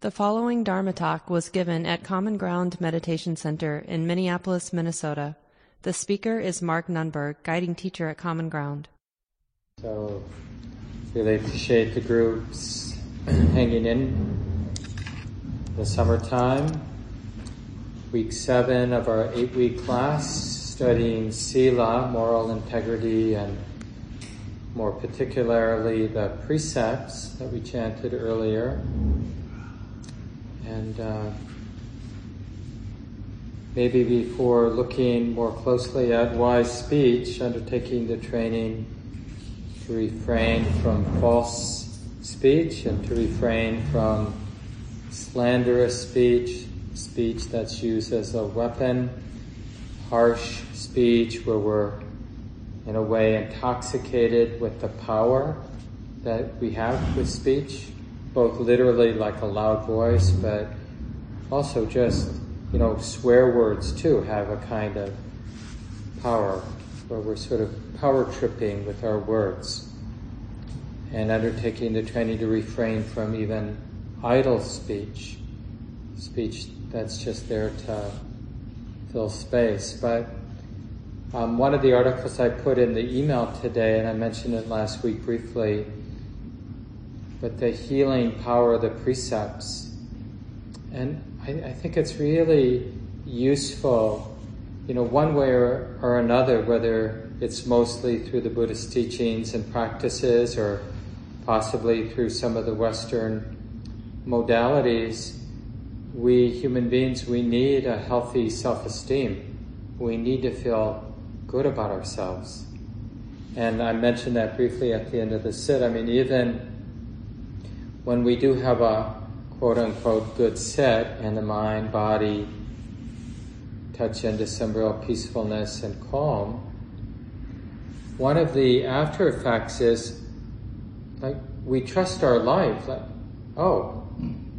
The following Dharma talk was given at Common Ground Meditation Center in Minneapolis, Minnesota. The speaker is Mark Nunberg, guiding teacher at Common Ground. So, really appreciate the groups hanging in the summertime. Week seven of our eight week class, studying Sila, moral integrity, and more particularly the precepts that we chanted earlier. And uh, maybe before looking more closely at wise speech, undertaking the training to refrain from false speech and to refrain from slanderous speech, speech that's used as a weapon, harsh speech where we're in a way intoxicated with the power that we have with speech both literally like a loud voice, but also just, you know, swear words too have a kind of power where we're sort of power tripping with our words and undertaking the training to refrain from even idle speech, speech that's just there to fill space. But um, one of the articles I put in the email today, and I mentioned it last week briefly, but the healing power of the precepts. And I, I think it's really useful, you know, one way or, or another, whether it's mostly through the Buddhist teachings and practices or possibly through some of the Western modalities, we human beings, we need a healthy self esteem. We need to feel good about ourselves. And I mentioned that briefly at the end of the sit. I mean, even when we do have a quote unquote good set and the mind, body touch into some real peacefulness and calm, one of the after effects is like we trust our life, like, oh,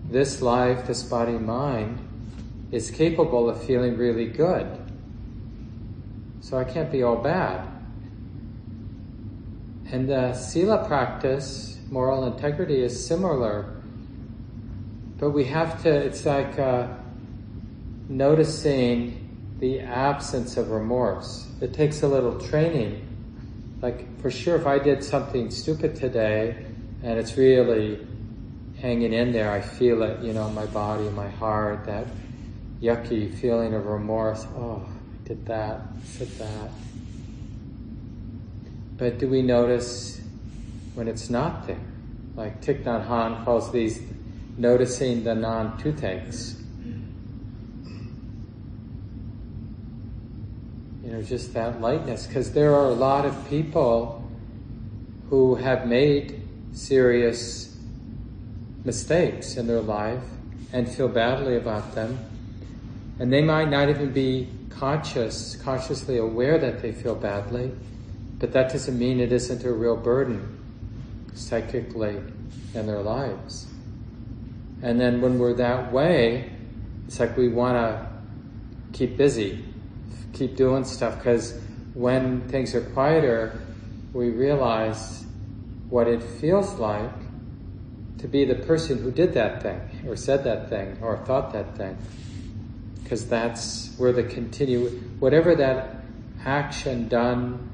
this life, this body mind is capable of feeling really good. So I can't be all bad. And the Sila practice moral integrity is similar. But we have to, it's like uh, noticing the absence of remorse. It takes a little training. Like, for sure, if I did something stupid today and it's really hanging in there, I feel it, you know, my body, my heart, that yucky feeling of remorse. Oh, I did that, I said that. But do we notice when it's not there. Like Thich Nhat Hanh calls these noticing the non-toothaches. You know, just that lightness. Because there are a lot of people who have made serious mistakes in their life and feel badly about them. And they might not even be conscious, consciously aware that they feel badly, but that doesn't mean it isn't a real burden psychically in their lives. And then when we're that way, it's like we want to keep busy, keep doing stuff, because when things are quieter, we realize what it feels like to be the person who did that thing, or said that thing, or thought that thing. Because that's where the continue, whatever that action done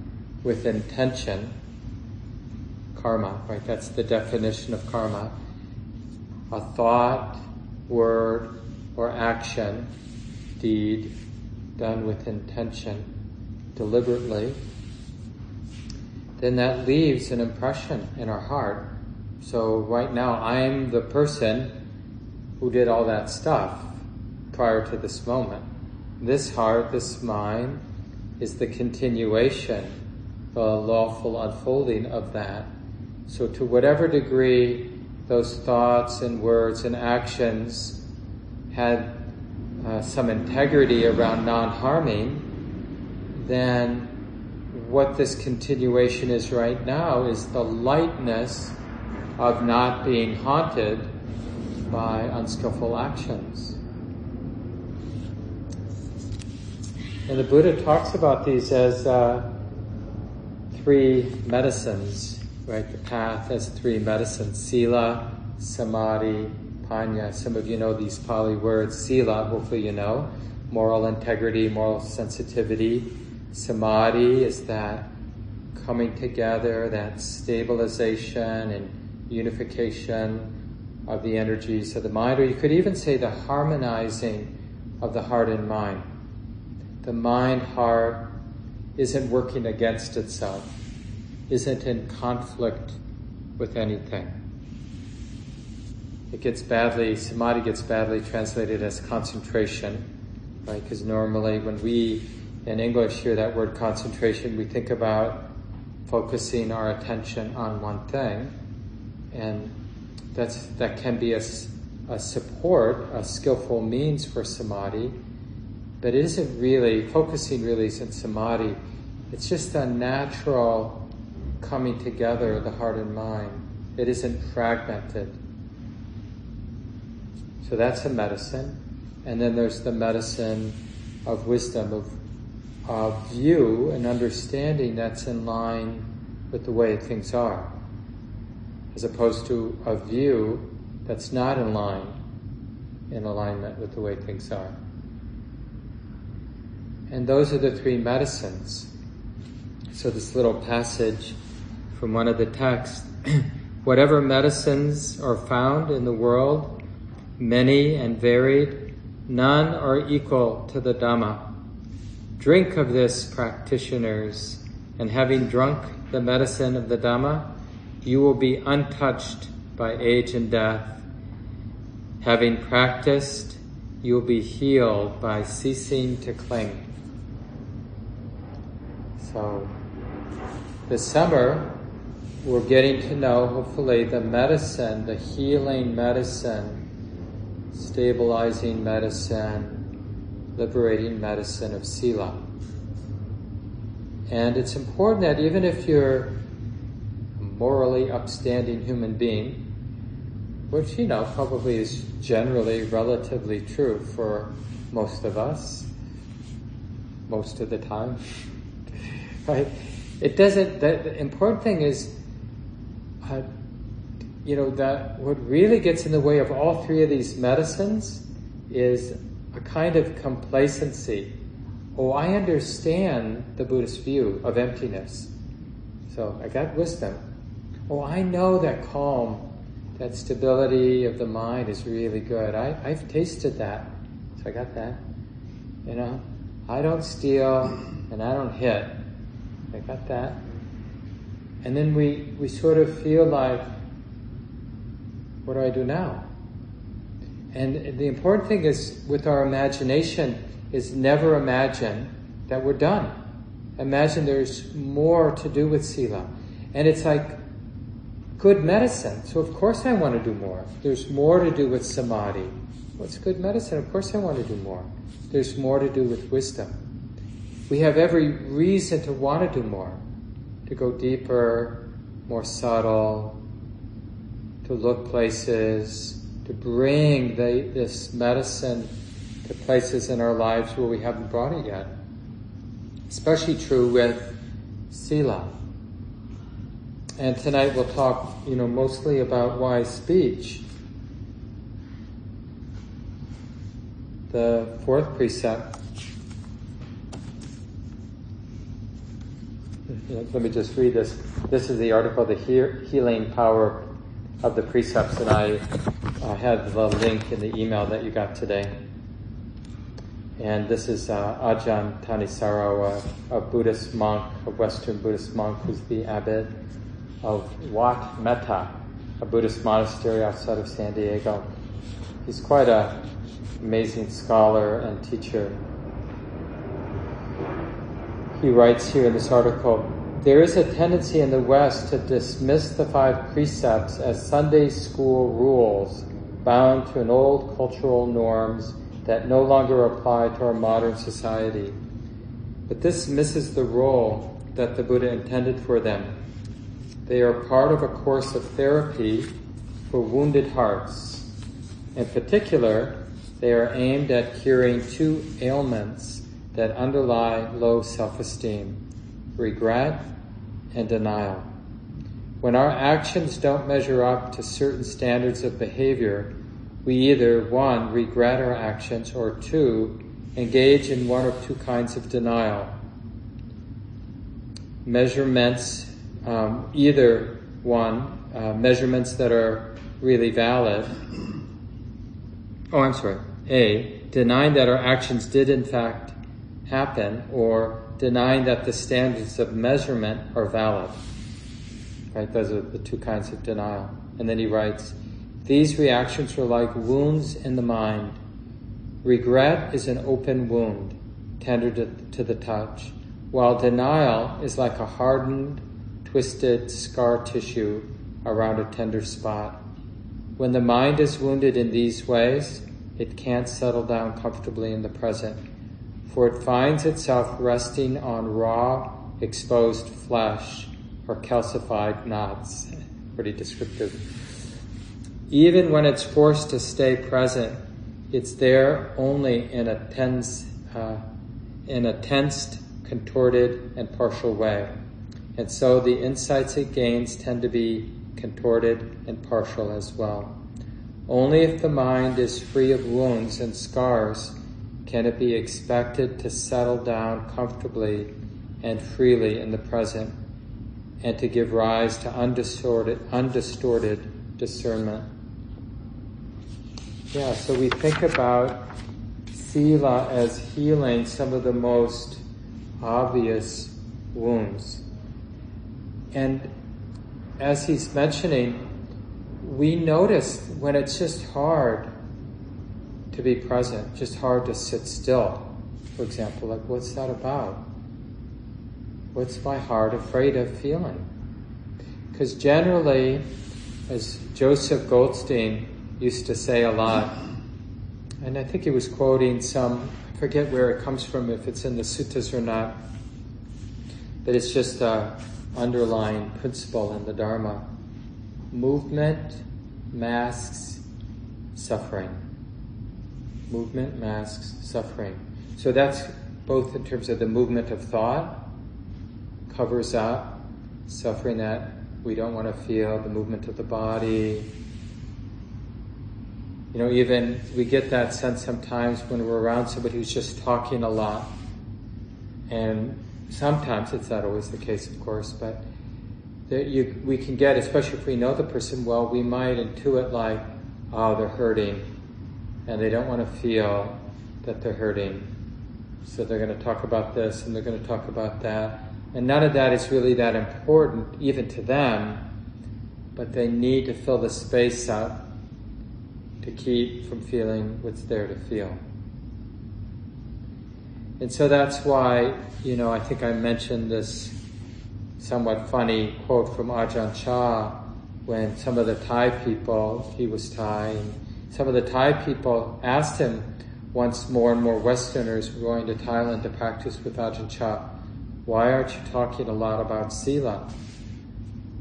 with intention, karma, right? That's the definition of karma. A thought, word, or action, deed done with intention, deliberately, then that leaves an impression in our heart. So right now, I'm the person who did all that stuff prior to this moment. This heart, this mind, is the continuation, the lawful unfolding of that so, to whatever degree those thoughts and words and actions had uh, some integrity around non harming, then what this continuation is right now is the lightness of not being haunted by unskillful actions. And the Buddha talks about these as uh, three medicines right? The path has three medicines, sila, samadhi, panya. Some of you know these Pali words. Sila, hopefully you know. Moral integrity, moral sensitivity. Samadhi is that coming together, that stabilization and unification of the energies of the mind, or you could even say the harmonizing of the heart and mind. The mind heart isn't working against itself, isn't in conflict with anything. It gets badly, samadhi gets badly translated as concentration, right? Because normally when we in English hear that word concentration, we think about focusing our attention on one thing, and that's that can be a, a support, a skillful means for samadhi, but it isn't really focusing. Really, isn't samadhi. It's just a natural coming together of the heart and mind. It isn't fragmented. So that's a medicine. And then there's the medicine of wisdom, of, of view and understanding that's in line with the way things are, as opposed to a view that's not in line, in alignment with the way things are. And those are the three medicines. So, this little passage from one of the texts whatever medicines are found in the world, many and varied, none are equal to the Dhamma. Drink of this, practitioners, and having drunk the medicine of the Dhamma, you will be untouched by age and death. Having practiced, you will be healed by ceasing to cling. So, this summer, we're getting to know, hopefully, the medicine, the healing medicine, stabilizing medicine, liberating medicine of Sila. And it's important that even if you're a morally upstanding human being, which, you know, probably is generally relatively true for most of us, most of the time, right? It doesn't, the, the important thing is uh, you know, that what really gets in the way of all three of these medicines is a kind of complacency. Oh, I understand the Buddhist view of emptiness. So I got wisdom. Oh, I know that calm, that stability of the mind is really good. I, I've tasted that. So I got that. You know, I don't steal and I don't hit. I got that. And then we, we sort of feel like, what do I do now? And the important thing is with our imagination is never imagine that we're done. Imagine there's more to do with sila. And it's like good medicine. So of course I want to do more. There's more to do with samadhi. What's good medicine? Of course I want to do more. There's more to do with wisdom. We have every reason to want to do more to go deeper, more subtle, to look places, to bring the, this medicine to places in our lives where we haven't brought it yet. Especially true with sila. And tonight we'll talk, you know, mostly about wise speech. The fourth precept let me just read this. This is the article, The Healing Power of the Precepts, and I uh, had the link in the email that you got today. And this is uh, Ajahn Thanissaro, a, a, Buddhist monk, a Western Buddhist monk who's the abbot of Wat Metta, a Buddhist monastery outside of San Diego. He's quite an amazing scholar and teacher. He writes here in this article there is a tendency in the West to dismiss the five precepts as Sunday school rules bound to an old cultural norms that no longer apply to our modern society. But this misses the role that the Buddha intended for them. They are part of a course of therapy for wounded hearts. In particular, they are aimed at curing two ailments that underlie low self-esteem regret and denial. When our actions don't measure up to certain standards of behavior, we either one, regret our actions, or two, engage in one of two kinds of denial. Measurements, um, either one, uh, measurements that are really valid. Oh, I'm sorry. A, denying that our actions did in fact happen, or denying that the standards of measurement are valid. Right? Those are the two kinds of denial. And then he writes, these reactions are like wounds in the mind. Regret is an open wound, tender to, to the touch, while denial is like a hardened, twisted scar tissue around a tender spot. When the mind is wounded in these ways, it can't settle down comfortably in the present, for it finds itself resting on raw, exposed flesh or calcified knots. Pretty descriptive. Even when it's forced to stay present, it's there only in a tense, uh, in a tensed, contorted, and partial way. And so the insights it gains tend to be contorted and partial as well. Only if the mind is free of wounds and scars can it be expected to settle down comfortably and freely in the present and to give rise to undistorted, undistorted discernment. Yeah, so we think about Sila as healing some of the most obvious wounds. And as he's mentioning, we notice when it's just hard to be present, just hard to sit still, for example, like what's that about? What's my heart afraid of feeling? Because generally, as Joseph Goldstein used to say a lot. And I think he was quoting some, I forget where it comes from, if it's in the suttas or not, but it's just a underlying principle in the Dharma. Movement masks suffering. Movement masks suffering. So that's both in terms of the movement of thought, covers up suffering that we don't want to feel, the movement of the body, you know, even we get that sense sometimes when we're around somebody who's just talking a lot. And sometimes it's not always the case, of course, but that you, we can get, especially if we know the person well, we might intuit like, oh, they're hurting, and they don't want to feel that they're hurting. So they're going to talk about this and they're going to talk about that. And none of that is really that important, even to them, but they need to fill the space up to keep from feeling what's there to feel. And so that's why, you know, I think I mentioned this somewhat funny quote from Ajahn Chah when some of the Thai people, he was Thai, and some of the Thai people asked him once more and more Westerners were going to Thailand to practice with Ajahn Chah, why aren't you talking a lot about Sila?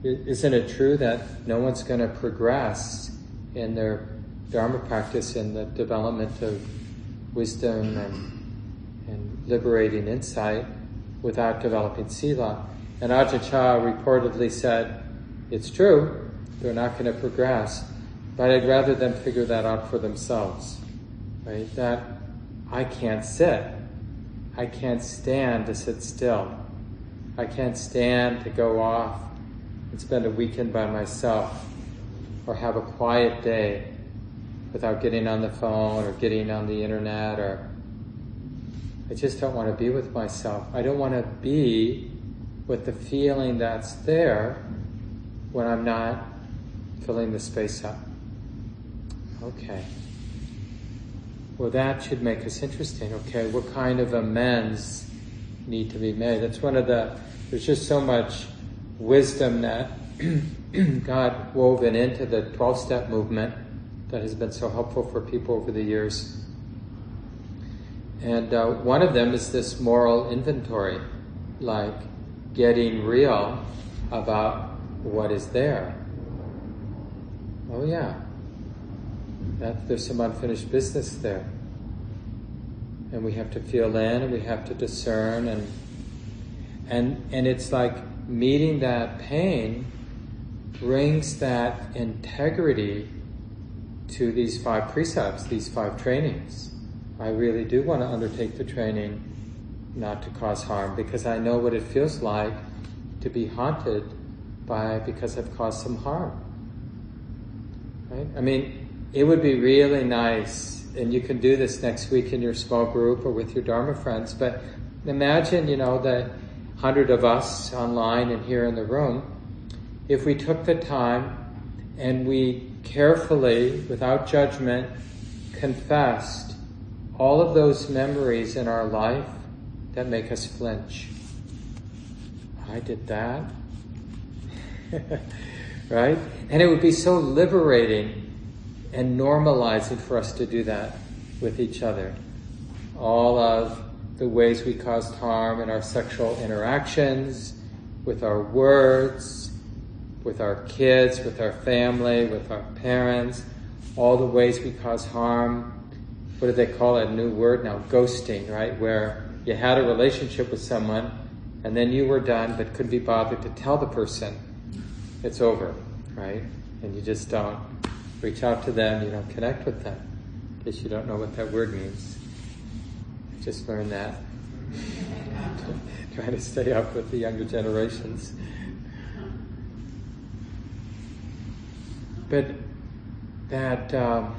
Isn't it true that no one's going to progress in their Dharma practice and the development of wisdom and, and liberating insight without developing sila. And Ajahn Chah reportedly said, it's true, they're not going to progress, but I'd rather them figure that out for themselves. Right? That I can't sit. I can't stand to sit still. I can't stand to go off and spend a weekend by myself or have a quiet day without getting on the phone or getting on the internet or I just don't want to be with myself. I don't want to be with the feeling that's there when I'm not filling the space up. Okay. Well, that should make us interesting. Okay, what kind of amends need to be made? That's one of the, there's just so much wisdom that God woven into the 12 step movement that has been so helpful for people over the years. And uh, one of them is this moral inventory, like getting real about what is there. Oh, yeah, that there's some unfinished business there. And we have to feel in and we have to discern and and and it's like meeting that pain brings that integrity to these five precepts, these five trainings. I really do want to undertake the training not to cause harm because I know what it feels like to be haunted by because I've caused some harm. Right? I mean, it would be really nice, and you can do this next week in your small group or with your Dharma friends, but imagine, you know, the hundred of us online and here in the room, if we took the time and we carefully, without judgment, confessed all of those memories in our life that make us flinch. I did that. right? And it would be so liberating and normalizing for us to do that with each other. All of the ways we caused harm in our sexual interactions, with our words, with our kids, with our family, with our parents, all the ways we cause harm. What do they call it? A new word now, ghosting, right? Where you had a relationship with someone and then you were done but couldn't be bothered to tell the person it's over, right? And you just don't reach out to them, you don't connect with them because you don't know what that word means. Just learn that. Trying to stay up with the younger generations. But that, um,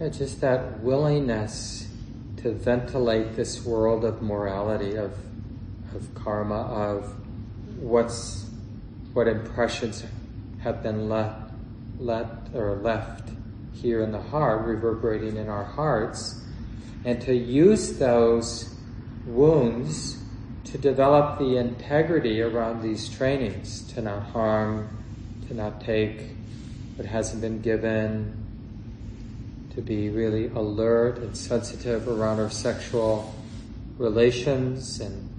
yeah, just that willingness to ventilate this world of morality, of, of karma, of what's, what impressions have been left, let or left here in the heart, reverberating in our hearts, and to use those wounds to develop the integrity around these trainings, to not harm, to not take what hasn't been given, to be really alert and sensitive around our sexual relations and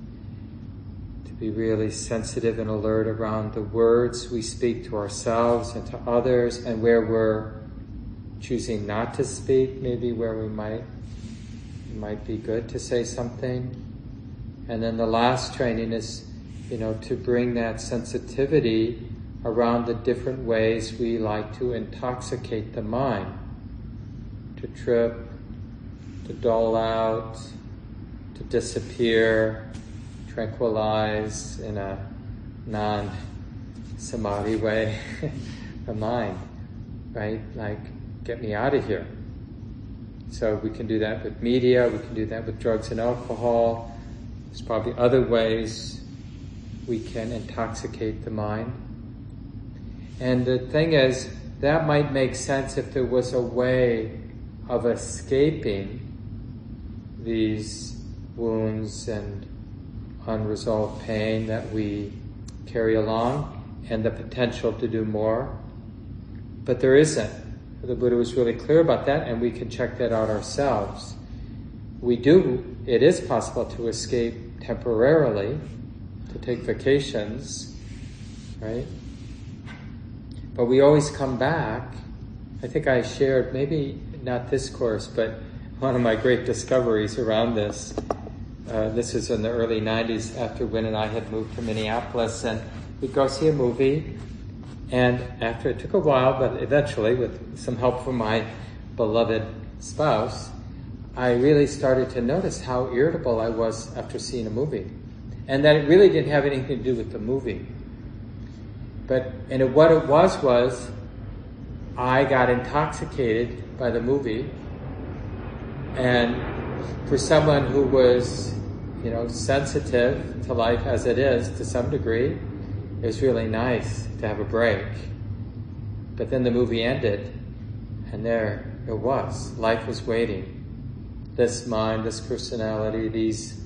be really sensitive and alert around the words we speak to ourselves and to others and where we're choosing not to speak, maybe where we might it might be good to say something. And then the last training is, you know, to bring that sensitivity around the different ways we like to intoxicate the mind, to trip, to dull out, to disappear, tranquilize in a non samadhi way the mind, right? Like, get me out of here. So we can do that with media, we can do that with drugs and alcohol. There's probably other ways we can intoxicate the mind. And the thing is, that might make sense if there was a way of escaping these wounds and unresolved pain that we carry along and the potential to do more. But there isn't. The Buddha was really clear about that, and we can check that out ourselves. We do, it is possible to escape temporarily, to take vacations, right? But we always come back. I think I shared, maybe not this course, but one of my great discoveries around this. Uh, this was in the early 90s after Win and I had moved to Minneapolis, and we'd go see a movie. And after it took a while, but eventually, with some help from my beloved spouse, I really started to notice how irritable I was after seeing a movie. And that it really didn't have anything to do with the movie. But, and it, what it was was, I got intoxicated by the movie. And for someone who was, you know, sensitive to life as it is to some degree, it was really nice to have a break. But then the movie ended, and there it was. Life was waiting. This mind, this personality, these,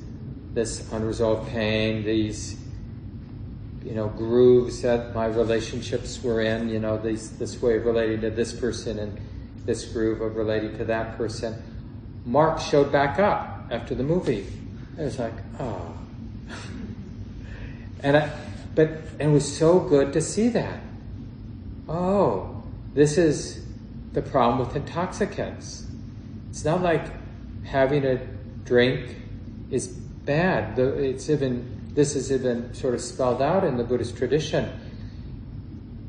this unresolved pain, these you know, grooves that my relationships were in, you know, this, this way of relating to this person and this groove of relating to that person. Mark showed back up after the movie. It was like, oh. and I, but, and it was so good to see that. Oh, this is the problem with intoxicants. It's not like having a drink is bad. It's even this is even sort of spelled out in the Buddhist tradition.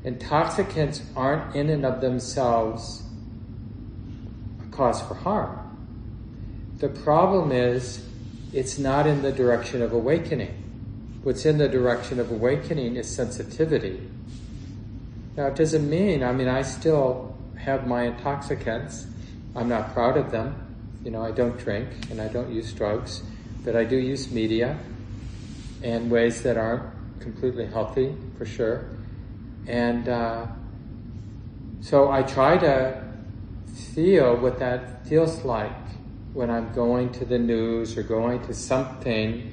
intoxicants aren't in and of themselves a cause for harm. The problem is it's not in the direction of awakening. What's in the direction of awakening is sensitivity. Now, it doesn't mean, I mean, I still have my intoxicants. I'm not proud of them. You know, I don't drink and I don't use drugs, but I do use media in ways that aren't completely healthy, for sure. And uh, so I try to feel what that feels like when I'm going to the news or going to something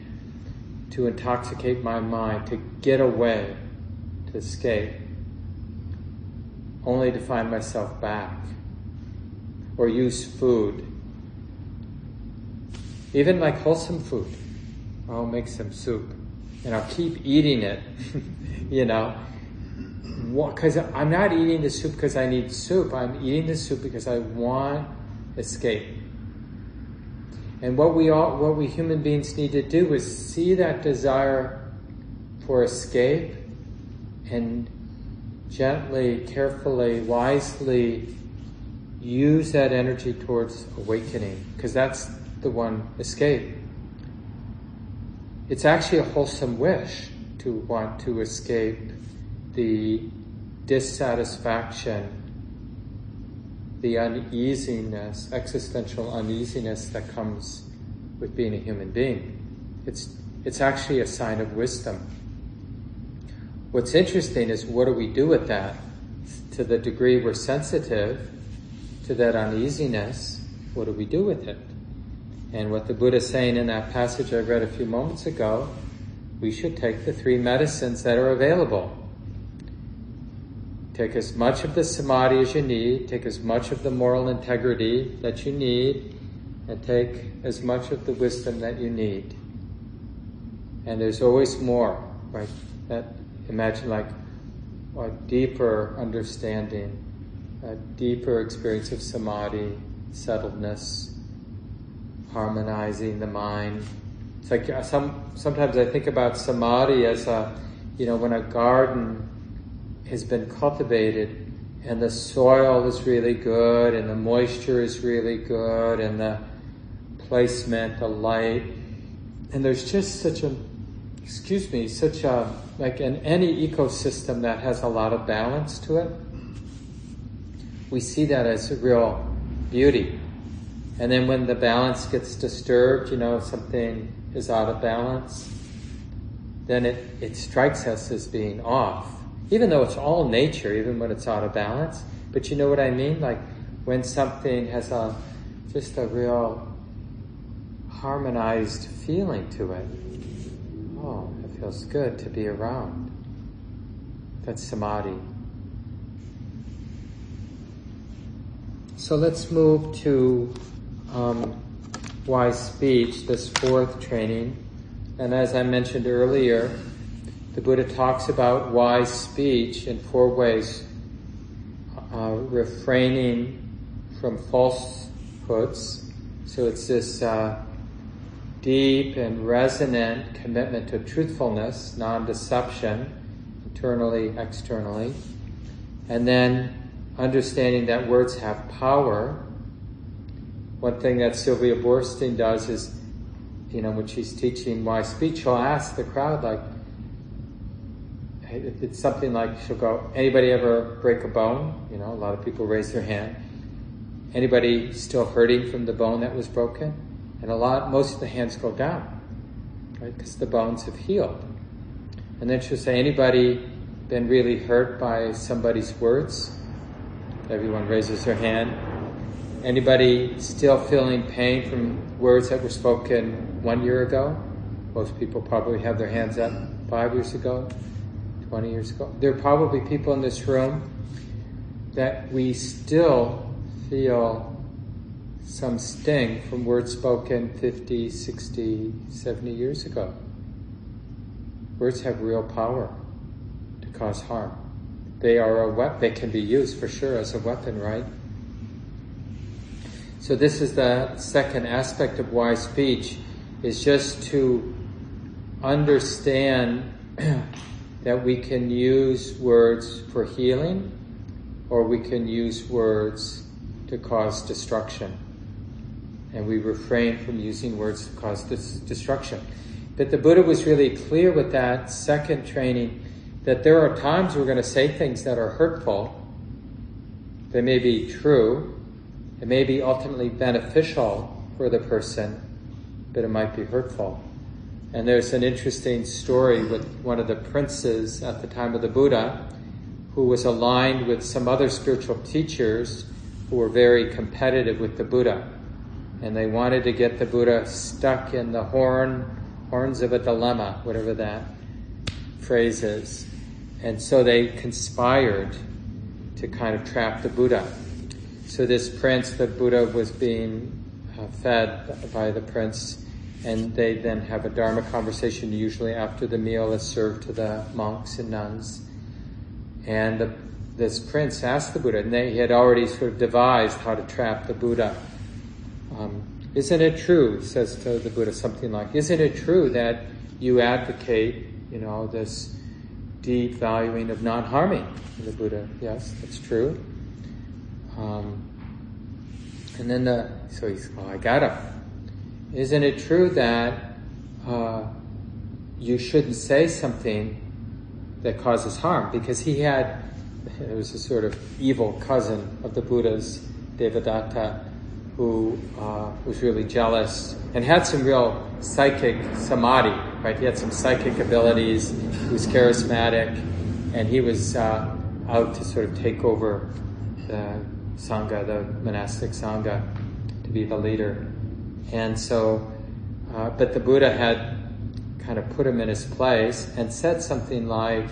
to intoxicate my mind, to get away, to escape, only to find myself back. Or use food. Even like wholesome food. I'll make some soup and I'll keep eating it, you know. Because I'm not eating the soup because I need soup. I'm eating the soup because I want escape. And what we all, what we human beings need to do is see that desire for escape and gently, carefully, wisely use that energy towards awakening, because that's the one escape. It's actually a wholesome wish to want to escape the dissatisfaction the uneasiness, existential uneasiness that comes with being a human being. It's, it's actually a sign of wisdom. What's interesting is what do we do with that? To the degree we're sensitive to that uneasiness, what do we do with it? And what the Buddha is saying in that passage I read a few moments ago, we should take the three medicines that are available Take as much of the samadhi as you need, take as much of the moral integrity that you need, and take as much of the wisdom that you need. And there's always more, right? That imagine like a deeper understanding, a deeper experience of samadhi, settledness, harmonizing the mind. It's like uh, some sometimes I think about samadhi as a, you know, when a garden has been cultivated and the soil is really good and the moisture is really good and the placement, the light. And there's just such a, excuse me, such a, like in any ecosystem that has a lot of balance to it, we see that as a real beauty. And then when the balance gets disturbed, you know, something is out of balance, then it, it strikes us as being off even though it's all nature, even when it's out of balance. But you know what I mean? Like when something has a just a real harmonized feeling to it. Oh, it feels good to be around. That's samadhi. So let's move to um, wise speech, this fourth training. And as I mentioned earlier, the Buddha talks about wise speech in four ways uh, refraining from falsehoods. So it's this uh, deep and resonant commitment to truthfulness, non deception, internally, externally. And then understanding that words have power. One thing that Sylvia Boorstein does is, you know, when she's teaching wise speech, she'll ask the crowd, like, it's something like she'll go, anybody ever break a bone? You know, a lot of people raise their hand. Anybody still hurting from the bone that was broken? And a lot, most of the hands go down, right? Because the bones have healed. And then she'll say, anybody been really hurt by somebody's words? Everyone raises their hand. Anybody still feeling pain from words that were spoken one year ago? Most people probably have their hands up five years ago. 20 years ago. There are probably people in this room that we still feel some sting from words spoken 50, 60, 70 years ago. Words have real power to cause harm. They are a weapon, they can be used for sure as a weapon, right? So this is the second aspect of wise speech, is just to understand that we can use words for healing or we can use words to cause destruction. And we refrain from using words to cause destruction. But the Buddha was really clear with that second training that there are times we're going to say things that are hurtful. They may be true, it may be ultimately beneficial for the person, but it might be hurtful. And there's an interesting story with one of the princes at the time of the Buddha who was aligned with some other spiritual teachers who were very competitive with the Buddha. And they wanted to get the Buddha stuck in the horn, horns of a dilemma, whatever that phrase is. And so they conspired to kind of trap the Buddha. So this prince, the Buddha was being uh, fed by the prince, and they then have a Dharma conversation, usually after the meal is served to the monks and nuns. And the, this prince asked the Buddha, and they, he had already sort of devised how to trap the Buddha. Um, isn't it true, says to the Buddha something like, isn't it true that you advocate, you know, this deep valuing of non-harming? And the Buddha, yes, that's true. Um, and then the, so he's, oh, I got him. Isn't it true that uh, you shouldn't say something that causes harm because he had, it was a sort of evil cousin of the Buddha's, Devadatta, who uh, was really jealous and had some real psychic samadhi, right? He had some psychic abilities, he was charismatic, and he was uh, out to sort of take over the Sangha, the monastic Sangha, to be the leader. And so, uh, but the Buddha had kind of put him in his place and said something like,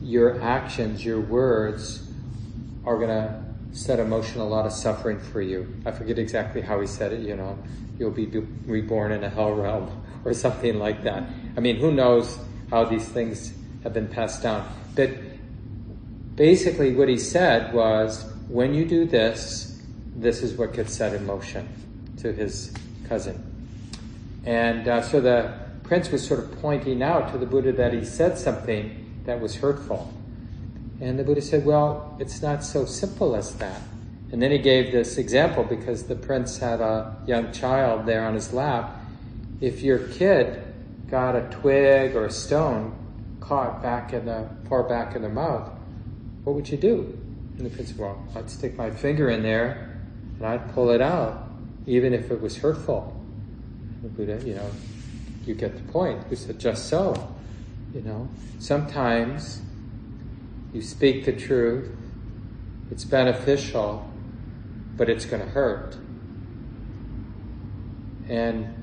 Your actions, your words are going to set in motion a lot of suffering for you. I forget exactly how he said it, you know, you'll be reborn in a hell realm or something like that. I mean, who knows how these things have been passed down. But basically, what he said was, when you do this, this is what gets set in motion to his cousin. And uh, so the prince was sort of pointing out to the Buddha that he said something that was hurtful. And the Buddha said, Well, it's not so simple as that. And then he gave this example because the prince had a young child there on his lap. If your kid got a twig or a stone caught back in the far back in their mouth, what would you do? And the prince said, Well, I'd stick my finger in there and I'd pull it out, even if it was hurtful. The Buddha, uh, you know, you get the point. He said, just so. You know, sometimes you speak the truth, it's beneficial, but it's going to hurt. And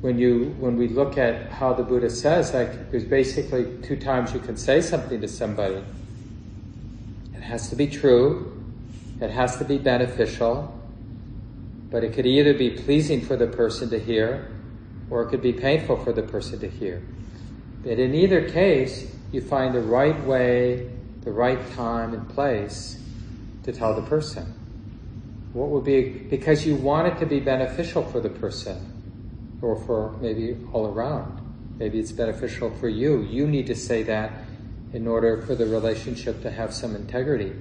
when you when we look at how the Buddha says, like there's basically two times you can say something to somebody. It has to be true, it has to be beneficial, but it could either be pleasing for the person to hear or it could be painful for the person to hear. But in either case, you find the right way, the right time and place to tell the person. What would be, because you want it to be beneficial for the person or for maybe all around. Maybe it's beneficial for you. You need to say that in order for the relationship to have some integrity.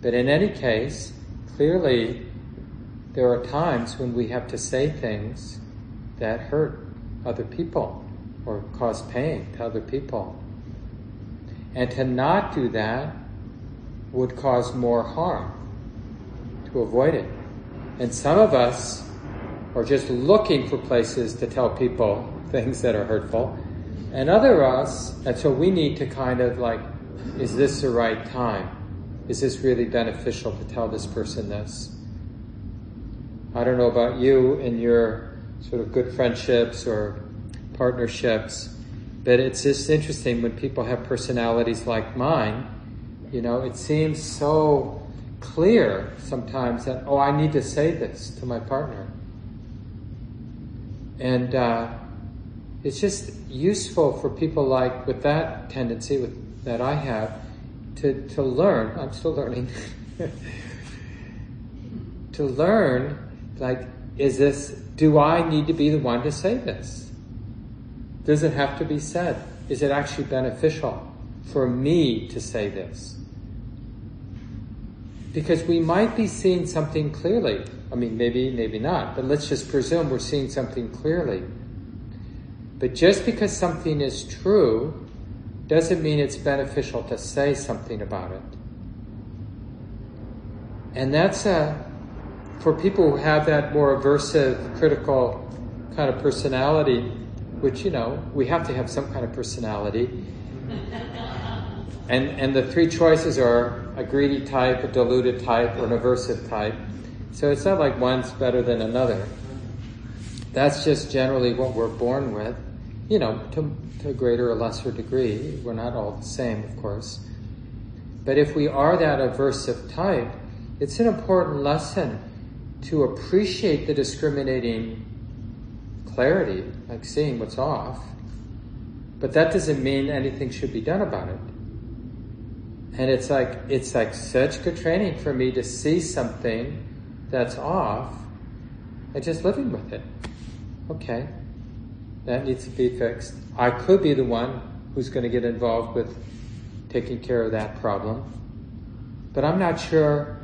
But in any case, clearly, there are times when we have to say things that hurt other people or cause pain to other people. And to not do that would cause more harm, to avoid it. And some of us are just looking for places to tell people things that are hurtful. And other us, and so we need to kind of like, is this the right time? Is this really beneficial to tell this person this? I don't know about you in your sort of good friendships or partnerships. But it's just interesting when people have personalities like mine, you know, it seems so clear sometimes that, oh, I need to say this to my partner. And uh, it's just useful for people like with that tendency with, that I have to, to learn. I'm still learning. to learn, like, is this do I need to be the one to say this? Does it have to be said? is it actually beneficial for me to say this? Because we might be seeing something clearly. I mean, maybe, maybe not, but let's just presume we're seeing something clearly. But just because something is true doesn't mean it's beneficial to say something about it. And that's a, for people who have that more aversive, critical kind of personality, which, you know, we have to have some kind of personality. and, and the three choices are a greedy type, a deluded type, or an aversive type. So it's not like one's better than another. That's just generally what we're born with, you know, to, to a greater or lesser degree. We're not all the same, of course. But if we are that aversive type, it's an important lesson to appreciate the discriminating clarity, like seeing what's off. But that doesn't mean anything should be done about it. And it's like it's like such good training for me to see something that's off and just living with it. Okay, that needs to be fixed. I could be the one who's going to get involved with taking care of that problem, but I'm not sure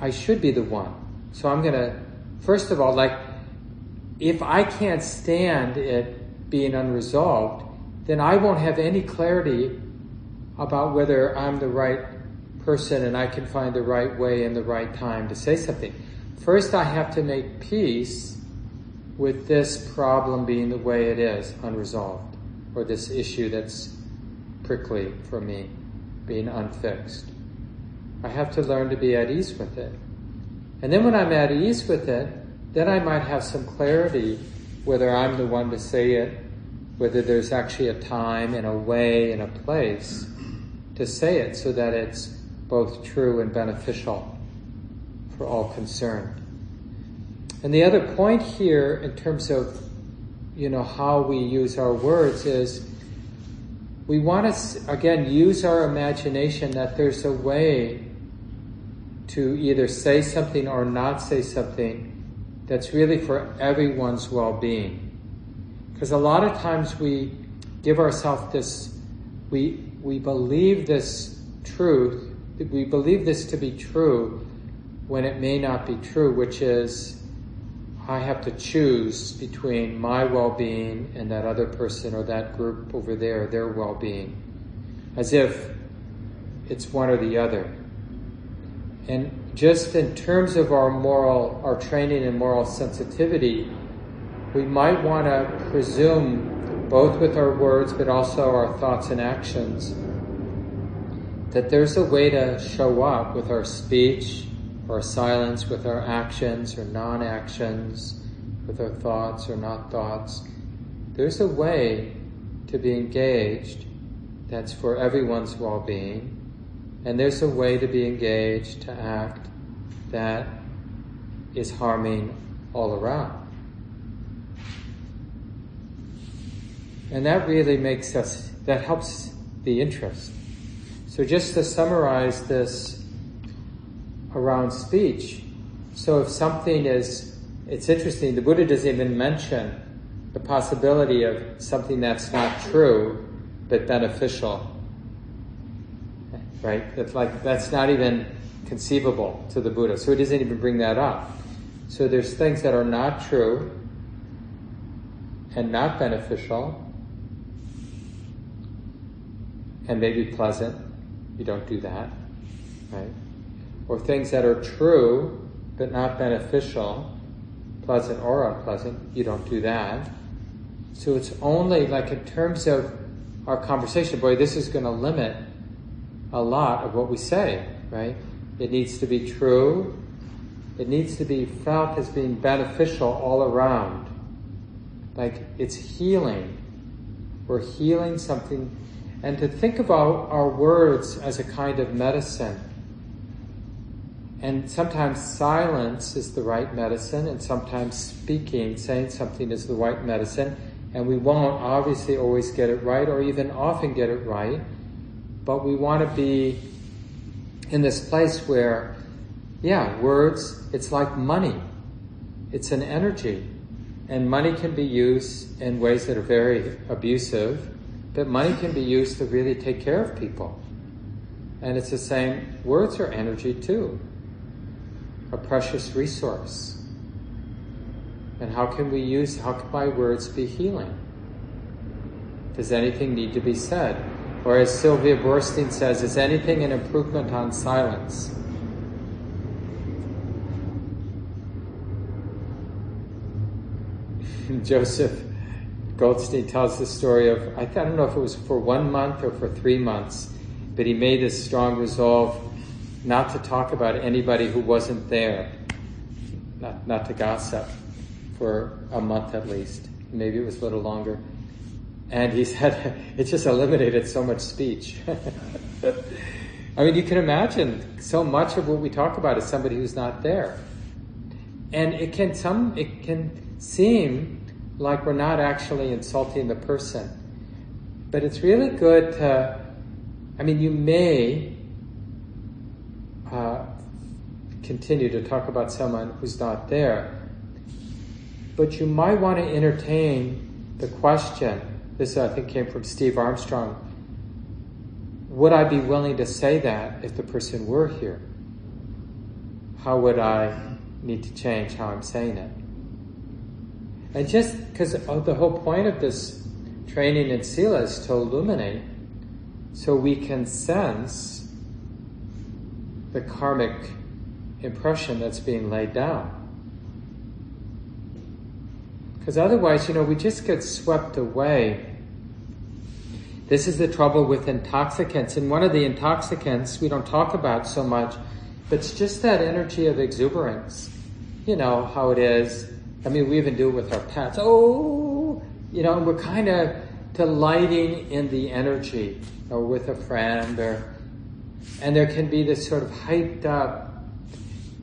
I should be the one. So I'm going to, first of all, like, if I can't stand it being unresolved, then I won't have any clarity about whether I'm the right person and I can find the right way and the right time to say something. First, I have to make peace with this problem being the way it is, unresolved, or this issue that's prickly for me, being unfixed. I have to learn to be at ease with it. And then when I'm at ease with it, then I might have some clarity whether I'm the one to say it, whether there's actually a time and a way and a place to say it so that it's both true and beneficial for all concerned. And the other point here in terms of you know how we use our words is we want to again use our imagination that there's a way to either say something or not say something that's really for everyone's well-being because a lot of times we give ourselves this we we believe this truth, we believe this to be true when it may not be true, which is I have to choose between my well being and that other person or that group over there, their well being, as if it's one or the other. And just in terms of our moral, our training and moral sensitivity, we might want to presume both with our words but also our thoughts and actions, that there's a way to show up with our speech or silence, with our actions or non actions, with our thoughts or not thoughts. There's a way to be engaged that's for everyone's well being, and there's a way to be engaged, to act that is harming all around. And that really makes us, that helps the interest. So just to summarize this around speech, so if something is, it's interesting, the Buddha doesn't even mention the possibility of something that's not true but beneficial. Right? That's like, that's not even conceivable to the Buddha. So he doesn't even bring that up. So there's things that are not true and not beneficial, and maybe pleasant. You don't do that, right? Or things that are true but not beneficial, pleasant or unpleasant. You don't do that. So it's only like in terms of our conversation, boy, this is going to limit a lot of what we say, right? It needs to be true. It needs to be felt as being beneficial all around. Like it's healing. We're healing something and to think about our words as a kind of medicine. And sometimes silence is the right medicine, and sometimes speaking, saying something is the right medicine. And we won't obviously always get it right, or even often get it right. But we want to be in this place where, yeah, words, it's like money. It's an energy. And money can be used in ways that are very abusive But money can be used to really take care of people. And it's the same, words are energy too, a precious resource. And how can we use, how can my words be healing? Does anything need to be said? Or as Sylvia Boorstein says, is anything an improvement on silence? Joseph Goldstein tells the story of, I don't know if it was for one month or for three months, but he made this strong resolve not to talk about anybody who wasn't there, not, not to gossip for a month at least. Maybe it was a little longer. And he said it just eliminated so much speech. I mean, you can imagine so much of what we talk about is somebody who's not there. And it can some it can seem like we're not actually insulting the person. But it's really good to I mean, you may uh, continue to talk about someone who's not there, but you might want to entertain the question. This, I think, came from Steve Armstrong. Would I be willing to say that if the person were here? How would I need to change how I'm saying it? And just because the whole point of this training in Sila is to illuminate so we can sense the karmic impression that's being laid down. Because otherwise, you know, we just get swept away. This is the trouble with intoxicants. And one of the intoxicants we don't talk about so much, but it's just that energy of exuberance. You know how it is. I mean, we even do it with our pets. Oh, you know, we're kind of delighting in the energy or with a friend or and there can be this sort of hyped up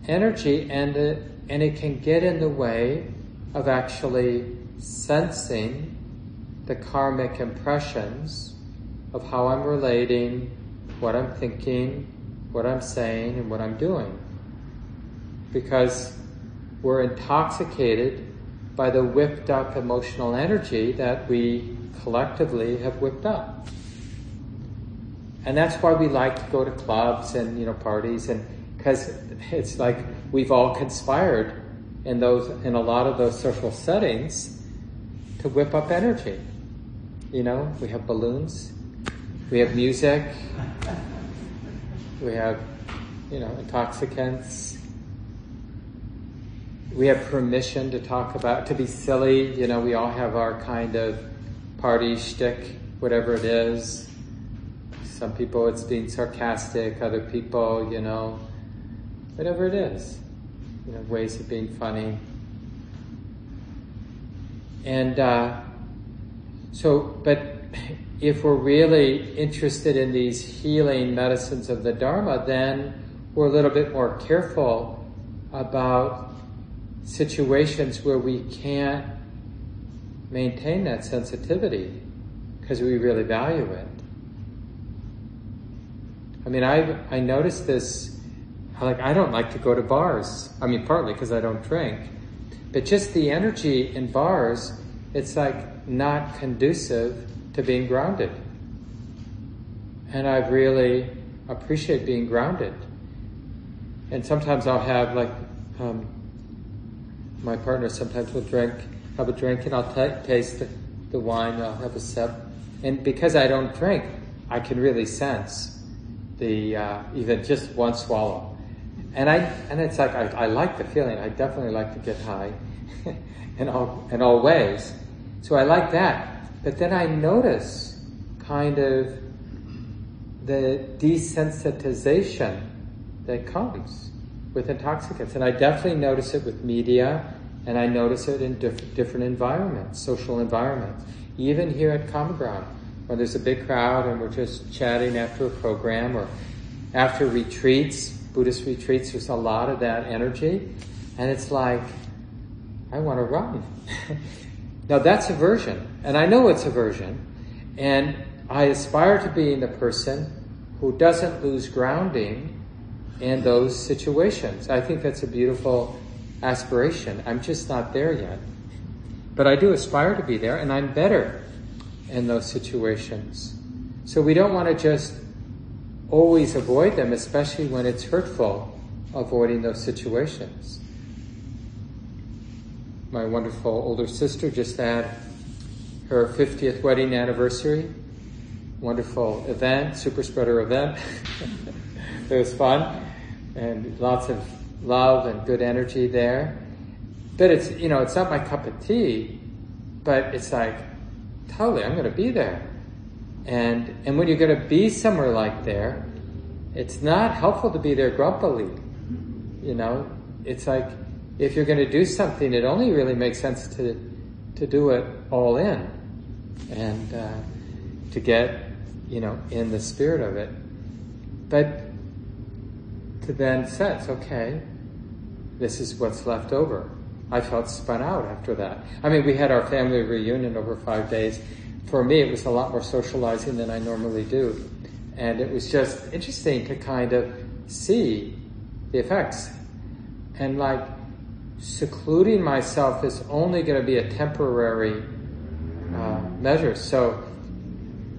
energy and it, and it can get in the way of actually sensing the karmic impressions of how I'm relating, what I'm thinking, what I'm saying, and what I'm doing. Because we're intoxicated by the whipped up emotional energy that we collectively have whipped up and that's why we like to go to clubs and you know parties and because it's like we've all conspired in those in a lot of those social settings to whip up energy you know we have balloons we have music. We have you know intoxicants. We have permission to talk about to be silly you know we all have our kind of party shtick whatever it is. Some people it's being sarcastic, other people, you know, whatever it is, you know, ways of being funny. And uh, so, but if we're really interested in these healing medicines of the Dharma, then we're a little bit more careful about situations where we can't maintain that sensitivity because we really value it. I mean, I I noticed this. Like, I don't like to go to bars. I mean, partly because I don't drink, but just the energy in bars, it's like not conducive to being grounded. And I really appreciate being grounded. And sometimes I'll have like um, my partner sometimes will drink, have a drink, and I'll t- taste the, the wine. I'll have a sip, and because I don't drink, I can really sense the uh, even just one swallow. And I and it's like I, I like the feeling. I definitely like to get high, in all in all ways. So I like that. But then I notice kind of the desensitization that comes with intoxicants, and I definitely notice it with media, and I notice it in diff- different environments, social environments, even here at Common Ground or there's a big crowd and we're just chatting after a program or after retreats, Buddhist retreats, there's a lot of that energy. And it's like, I want to run. now that's aversion. And I know it's aversion. And I aspire to being the person who doesn't lose grounding in those situations. I think that's a beautiful aspiration. I'm just not there yet. But I do aspire to be there, and I'm better in those situations. So we don't want to just always avoid them, especially when it's hurtful, avoiding those situations. My wonderful older sister just had her 50th wedding anniversary. Wonderful event, super spreader event. it was fun and lots of love and good energy there. But it's, you know, it's not my cup of tea, but it's like, totally, I'm going to be there. And, and when you're going to be somewhere like there, it's not helpful to be there grumpily. You know, it's like if you're going to do something, it only really makes sense to, to do it all in and uh, to get, you know, in the spirit of it. But to then sense, okay, this is what's left over. I felt spun out after that. I mean, we had our family reunion over five days. For me, it was a lot more socializing than I normally do. And it was just interesting to kind of see the effects. And like secluding myself is only going to be a temporary uh, measure. So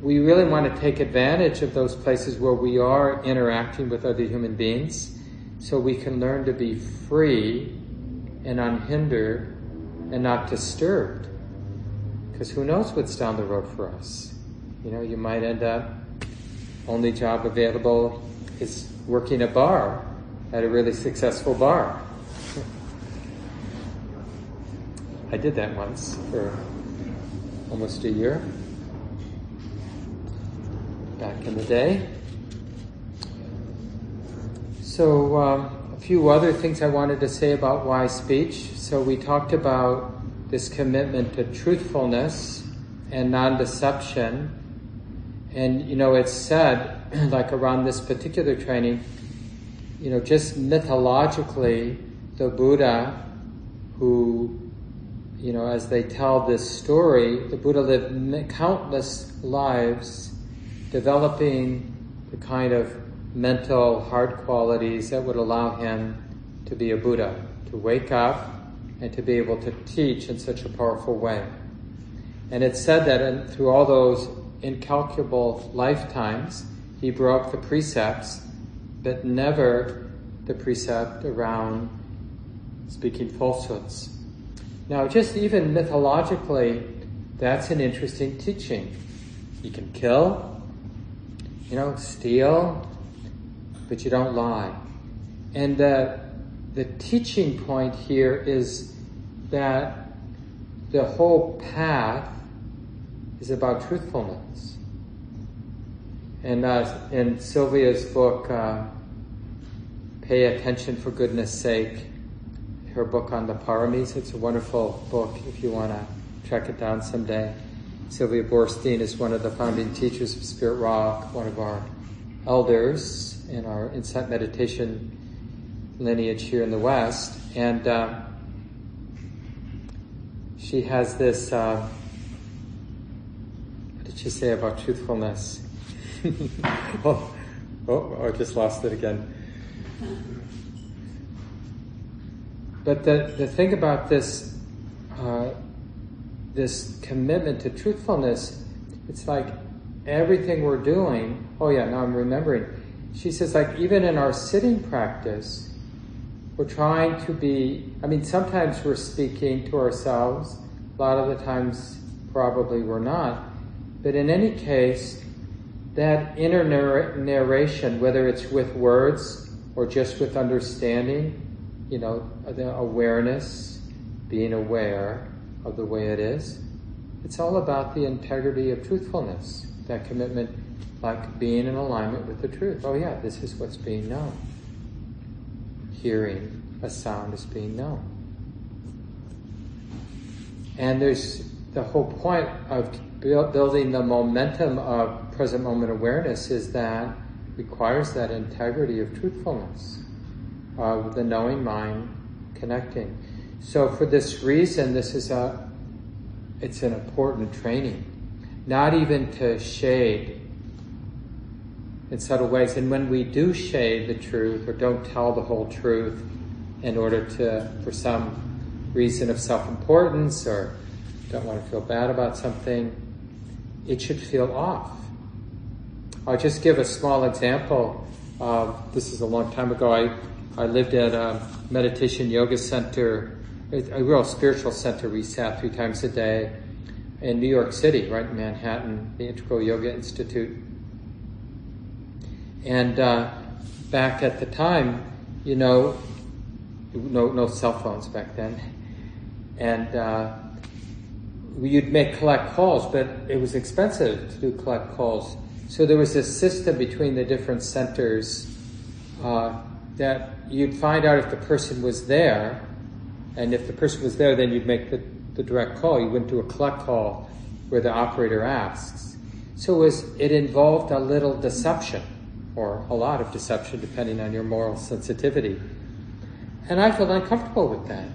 we really want to take advantage of those places where we are interacting with other human beings so we can learn to be free and unhindered and not disturbed. Because who knows what's down the road for us? You know, you might end up, only job available is working a bar at a really successful bar. I did that once for almost a year back in the day. So, um, a few other things I wanted to say about wise speech. So, we talked about this commitment to truthfulness and non deception. And, you know, it's said, like around this particular training, you know, just mythologically, the Buddha, who, you know, as they tell this story, the Buddha lived countless lives developing the kind of mental heart qualities that would allow him to be a Buddha, to wake up and to be able to teach in such a powerful way. And it's said that in, through all those incalculable lifetimes, he broke the precepts, but never the precept around speaking falsehoods. Now, just even mythologically, that's an interesting teaching. You can kill, you know, steal, but you don't lie. And the, the teaching point here is that the whole path is about truthfulness. And uh, in Sylvia's book, uh, Pay Attention for Goodness Sake, her book on the Paramis, it's a wonderful book if you want to track it down someday. Sylvia Boorstein is one of the founding teachers of Spirit Rock, one of our elders in our insight meditation lineage here in the West. And uh, she has this, uh, what did she say about truthfulness? oh, oh, I just lost it again. But the, the thing about this uh, this commitment to truthfulness, it's like everything we're doing. Oh yeah, now I'm remembering. She says like even in our sitting practice, we're trying to be. I mean, sometimes we're speaking to ourselves. A lot of the times, probably we're not. But in any case, that inner narration, whether it's with words or just with understanding, you know, the awareness, being aware of the way it is. It's all about the integrity of truthfulness, that commitment, like being in alignment with the truth. Oh, yeah, this is what's being known. Hearing a sound is being known. And there's the whole point of building the momentum of present moment awareness is that requires that integrity of truthfulness, of the knowing mind connecting. So for this reason, this is a, it's an important training. Not even to shade in subtle ways. And when we do shade the truth or don't tell the whole truth in order to, for some reason of self-importance or don't want to feel bad about something, it should feel off. I'll just give a small example. This is a long time ago. I, I lived at a meditation yoga center, a real spiritual center we sat three times a day in New York City, right in Manhattan, the Integral Yoga Institute. And uh, back at the time, you know, no, no cell phones back then. And uh, you'd make collect calls, but it was expensive to do collect calls. So there was this system between the different centers uh, that you'd find out if the person was there, and if the person was there, then you'd make the, the direct call. You wouldn't do a collect call where the operator asks. So it, was, it involved a little deception, or a lot of deception, depending on your moral sensitivity. And I felt uncomfortable with that.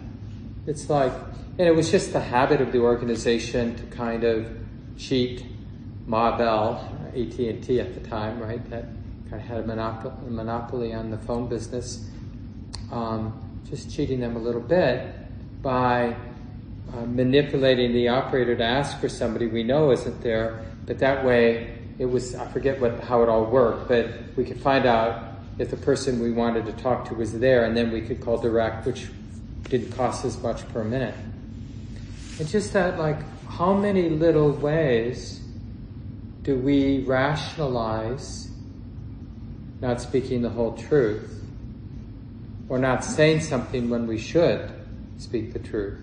It's like, and it was just the habit of the organization to kind of cheat Ma Bell, AT&T at the time, right? That of had a monopoly, on the phone business. Um, just cheating them a little bit by uh, manipulating the operator to ask for somebody we know isn't there. But that way, it was, I forget what, how it all worked, but we could find out if the person we wanted to talk to was there, and then we could call direct, which didn't cost as much per minute. It's just that, like, how many little ways do we rationalize not speaking the whole truth or not saying something when we should speak the truth?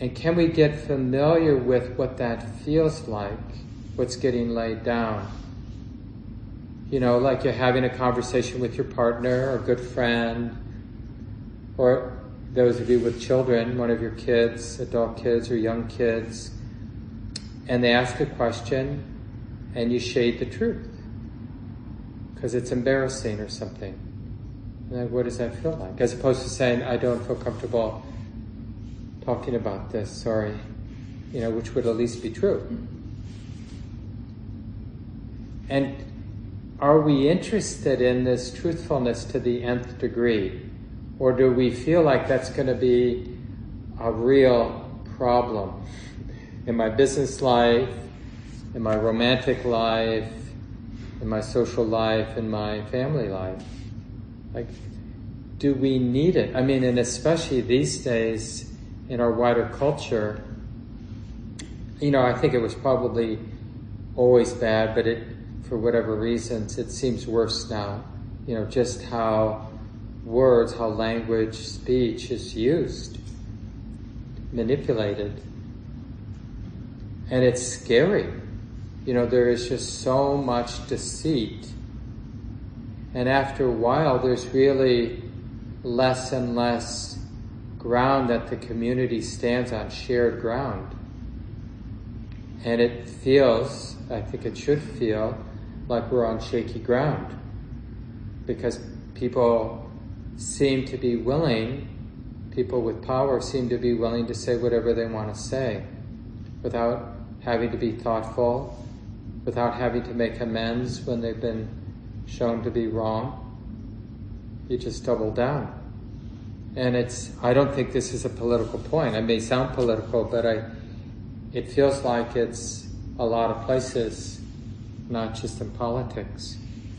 And can we get familiar with what that feels like, what's getting laid down? You know, like you're having a conversation with your partner or good friend, or those of you with children, one of your kids, adult kids or young kids, and they ask a question and you shade the truth because it's embarrassing or something. Like, what does that feel like? As opposed to saying, I don't feel comfortable talking about this, sorry, you know, which would at least be true. And are we interested in this truthfulness to the nth degree? Or do we feel like that's going to be a real problem in my business life, in my romantic life, in my social life, in my family life? Like, do we need it? I mean, and especially these days in our wider culture, you know, I think it was probably always bad, but it for whatever reasons, it seems worse now. You know, just how words, how language, speech is used, manipulated. And it's scary. You know, there is just so much deceit. And after a while, there's really less and less ground that the community stands on, shared ground. And it feels, I think it should feel, like we're on shaky ground because people seem to be willing, people with power seem to be willing to say whatever they want to say without having to be thoughtful, without having to make amends when they've been shown to be wrong. You just double down. And it's, I don't think this is a political point. It may sound political, but I, it feels like it's a lot of places not just in politics.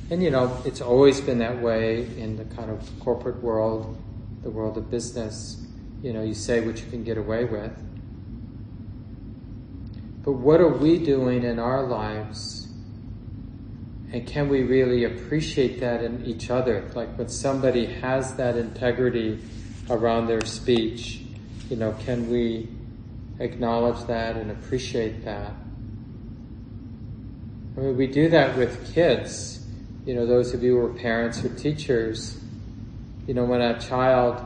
And you know, it's always been that way in the kind of corporate world, the world of business. You know, you say what you can get away with. But what are we doing in our lives? And can we really appreciate that in each other? Like when somebody has that integrity around their speech, you know, can we acknowledge that and appreciate that? I mean, we do that with kids. You know, those of you who are parents or teachers, you know, when a child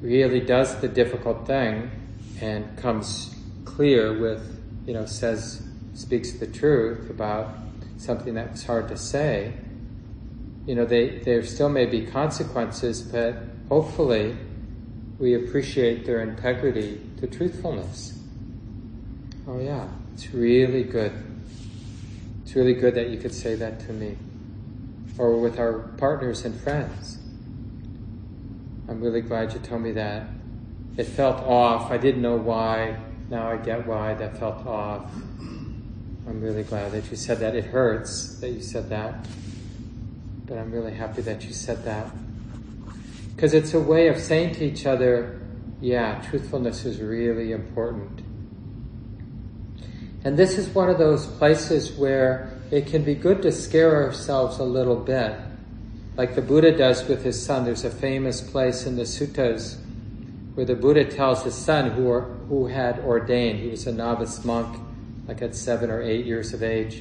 really does the difficult thing and comes clear with, you know, says, speaks the truth about something that was hard to say, you know, they, there still may be consequences, but hopefully we appreciate their integrity to truthfulness. Oh yeah, it's really good. It's really good that you could say that to me or with our partners and friends. I'm really glad you told me that. It felt off. I didn't know why. Now I get why that felt off. I'm really glad that you said that. It hurts that you said that, but I'm really happy that you said that. Because it's a way of saying to each other, yeah, truthfulness is really important. And this is one of those places where it can be good to scare ourselves a little bit. Like the Buddha does with his son. There's a famous place in the suttas where the Buddha tells his son who, are, who had ordained, he was a novice monk, like at seven or eight years of age.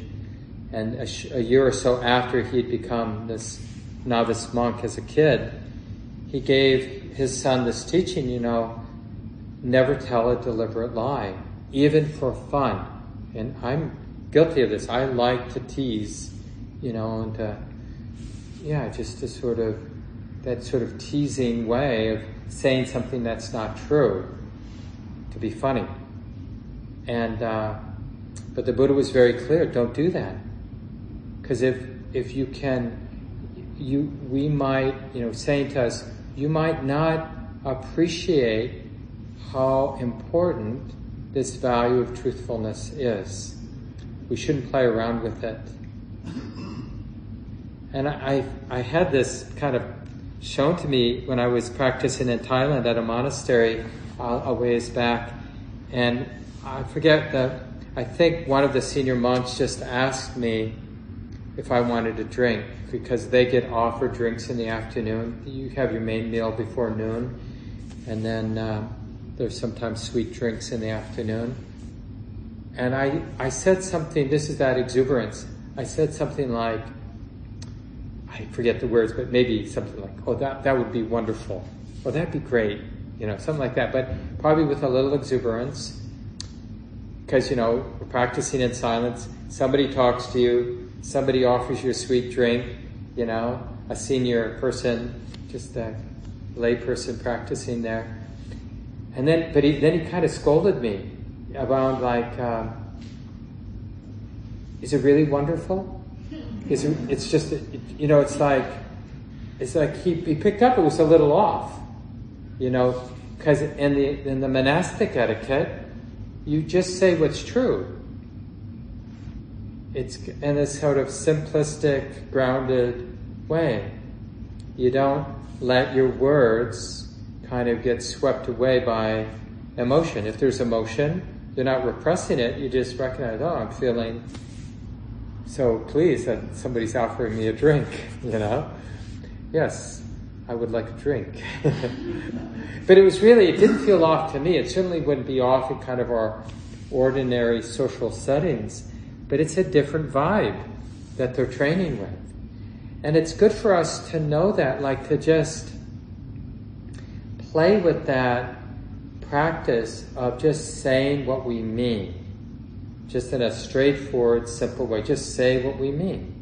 And a, sh- a year or so after he'd become this novice monk as a kid, he gave his son this teaching, you know, never tell a deliberate lie, even for fun. And I'm guilty of this. I like to tease, you know, and to, yeah, just to sort of, that sort of teasing way of saying something that's not true to be funny. And, uh, but the Buddha was very clear, don't do that. Because if, if you can, you, we might, you know, saying to us, you might not appreciate how important this value of truthfulness is. We shouldn't play around with it. And I, I had this kind of shown to me when I was practicing in Thailand at a monastery a, a ways back. And I forget that, I think one of the senior monks just asked me if I wanted a drink because they get offered drinks in the afternoon. You have your main meal before noon, and then uh, there's sometimes sweet drinks in the afternoon. And I, I said something, this is that exuberance. I said something like, I forget the words, but maybe something like, oh, that, that would be wonderful. Oh, that'd be great. You know, something like that. But probably with a little exuberance. Because, you know, we're practicing in silence. Somebody talks to you. Somebody offers you a sweet drink. You know, a senior person, just a lay person practicing there. And then, but he, then he kind of scolded me about like, um, is it really wonderful? It's just, you know, it's like, it's like he, he picked up it was a little off, you know, because in the in the monastic etiquette, you just say what's true. It's in a sort of simplistic, grounded way. You don't let your words kind of get swept away by emotion. If there's emotion, you're not repressing it, you just recognize, oh, I'm feeling so please, that somebody's offering me a drink, you know? Yes, I would like a drink. but it was really, it didn't feel off to me. It certainly wouldn't be off in kind of our ordinary social settings, but it's a different vibe that they're training with. And it's good for us to know that, like to just play with that practice of just saying what we mean, just in a straightforward, simple way. Just say what we mean.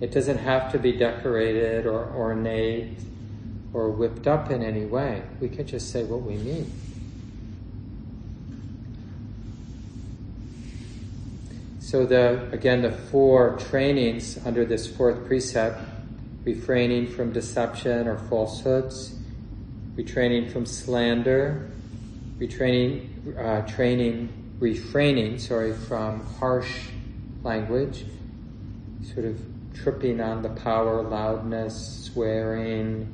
It doesn't have to be decorated or ornate or whipped up in any way. We can just say what we mean. So the again the four trainings under this fourth precept, refraining from deception or falsehoods, refraining from slander, retraining, uh, training, refraining, sorry, from harsh language, sort of tripping on the power, loudness, swearing,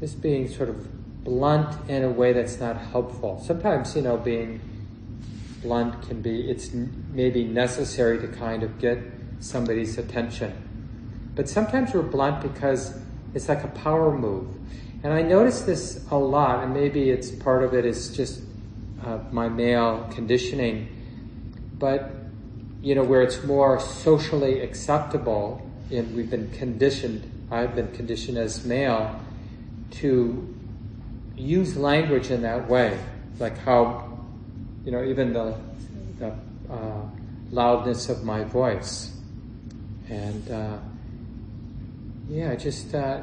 just being sort of blunt in a way that's not helpful. Sometimes, you know, being blunt can be, it's maybe necessary to kind of get somebody's attention. But sometimes we're blunt because it's like a power move. And I notice this a lot, and maybe it's part of it is just uh, my male conditioning, but you know, where it's more socially acceptable, and we've been conditioned, I've been conditioned as male to use language in that way, like how, you know, even the, the uh, loudness of my voice. And uh, yeah, just uh,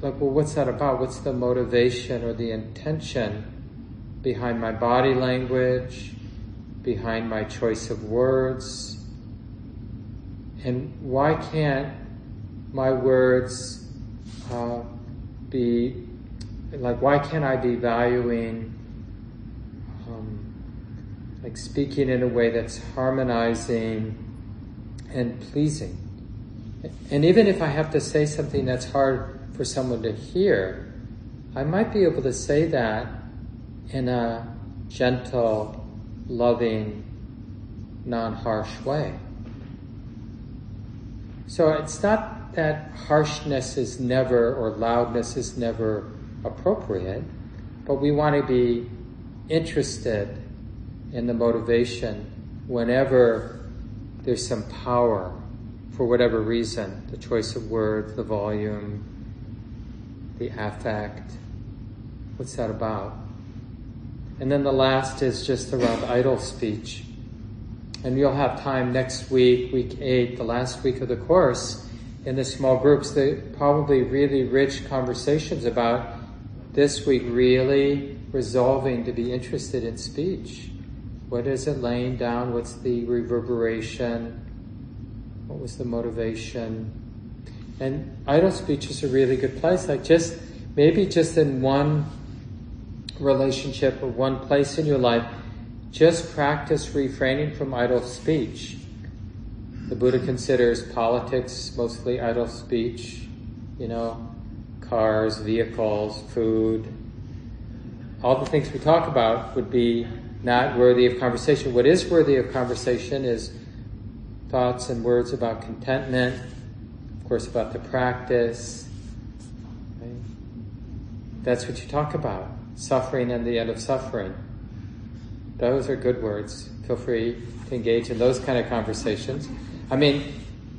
like, well, what's that about? What's the motivation or the intention behind my body language, behind my choice of words? And why can't my words uh, be like, why can't I be valuing um, like speaking in a way that's harmonizing and pleasing. And even if I have to say something that's hard for someone to hear, I might be able to say that in a gentle, loving, non harsh way. So it's not that harshness is never or loudness is never appropriate, but we want to be interested in the motivation whenever there's some power for whatever reason the choice of words, the volume, the affect. What's that about? And then the last is just around idle speech. And you'll have time next week, week eight, the last week of the course, in the small groups, the probably really rich conversations about this week really resolving to be interested in speech. What is it laying down? What's the reverberation? What was the motivation? And idle speech is a really good place. Like just maybe just in one relationship or one place in your life, just practice refraining from idle speech. The Buddha considers politics mostly idle speech, you know, cars, vehicles, food. All the things we talk about would be not worthy of conversation. What is worthy of conversation is thoughts and words about contentment, of course, about the practice. Right? That's what you talk about suffering and the end of suffering. Those are good words. Feel free to engage in those kind of conversations. I mean,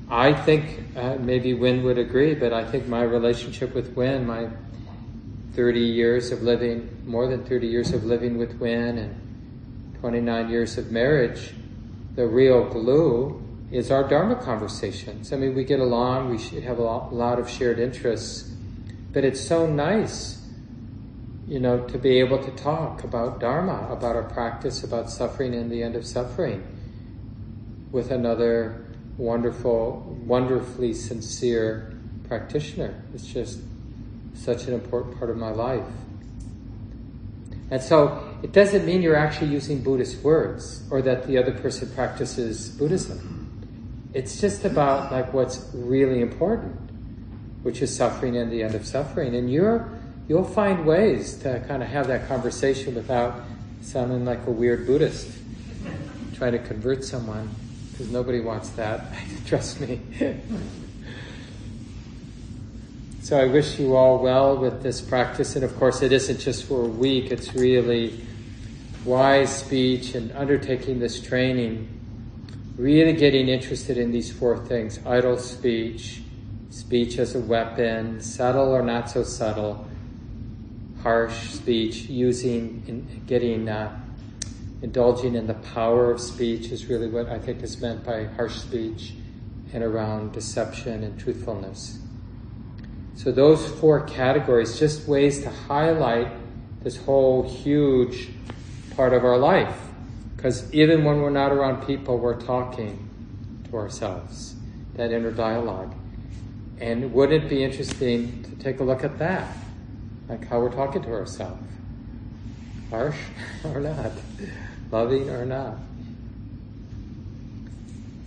I think uh, maybe Wynn would agree, but I think my relationship with Wynn, my 30 years of living, more than 30 years of living with Wynn, and 29 years of marriage, the real glue is our Dharma conversations. I mean, we get along, we have a lot of shared interests, but it's so nice, you know, to be able to talk about Dharma, about our practice, about suffering and the end of suffering with another wonderful, wonderfully sincere practitioner. It's just such an important part of my life. And so it doesn't mean you're actually using Buddhist words or that the other person practices Buddhism. It's just about like what's really important, which is suffering and the end of suffering. And you're you'll find ways to kind of have that conversation without sounding like a weird Buddhist trying to convert someone because nobody wants that. Trust me. so I wish you all well with this practice. And of course, it isn't just for a week, it's really wise speech and undertaking this training really getting interested in these four things idle speech, speech as a weapon, subtle or not so subtle, harsh speech, using, in, getting, uh, indulging in the power of speech is really what I think is meant by harsh speech, and around deception and truthfulness. So, those four categories, just ways to highlight this whole huge part of our life because even when we're not around people, we're talking to ourselves, that inner dialogue. And wouldn't it be interesting to take a look at that? Like how we're talking to ourselves. Harsh or not? Loving or not?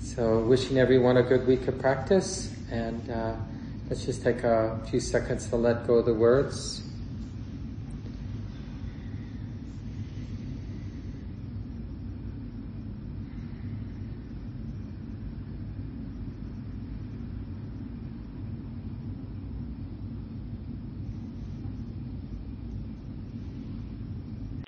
So, wishing everyone a good week of practice. And uh, let's just take a few seconds to let go of the words.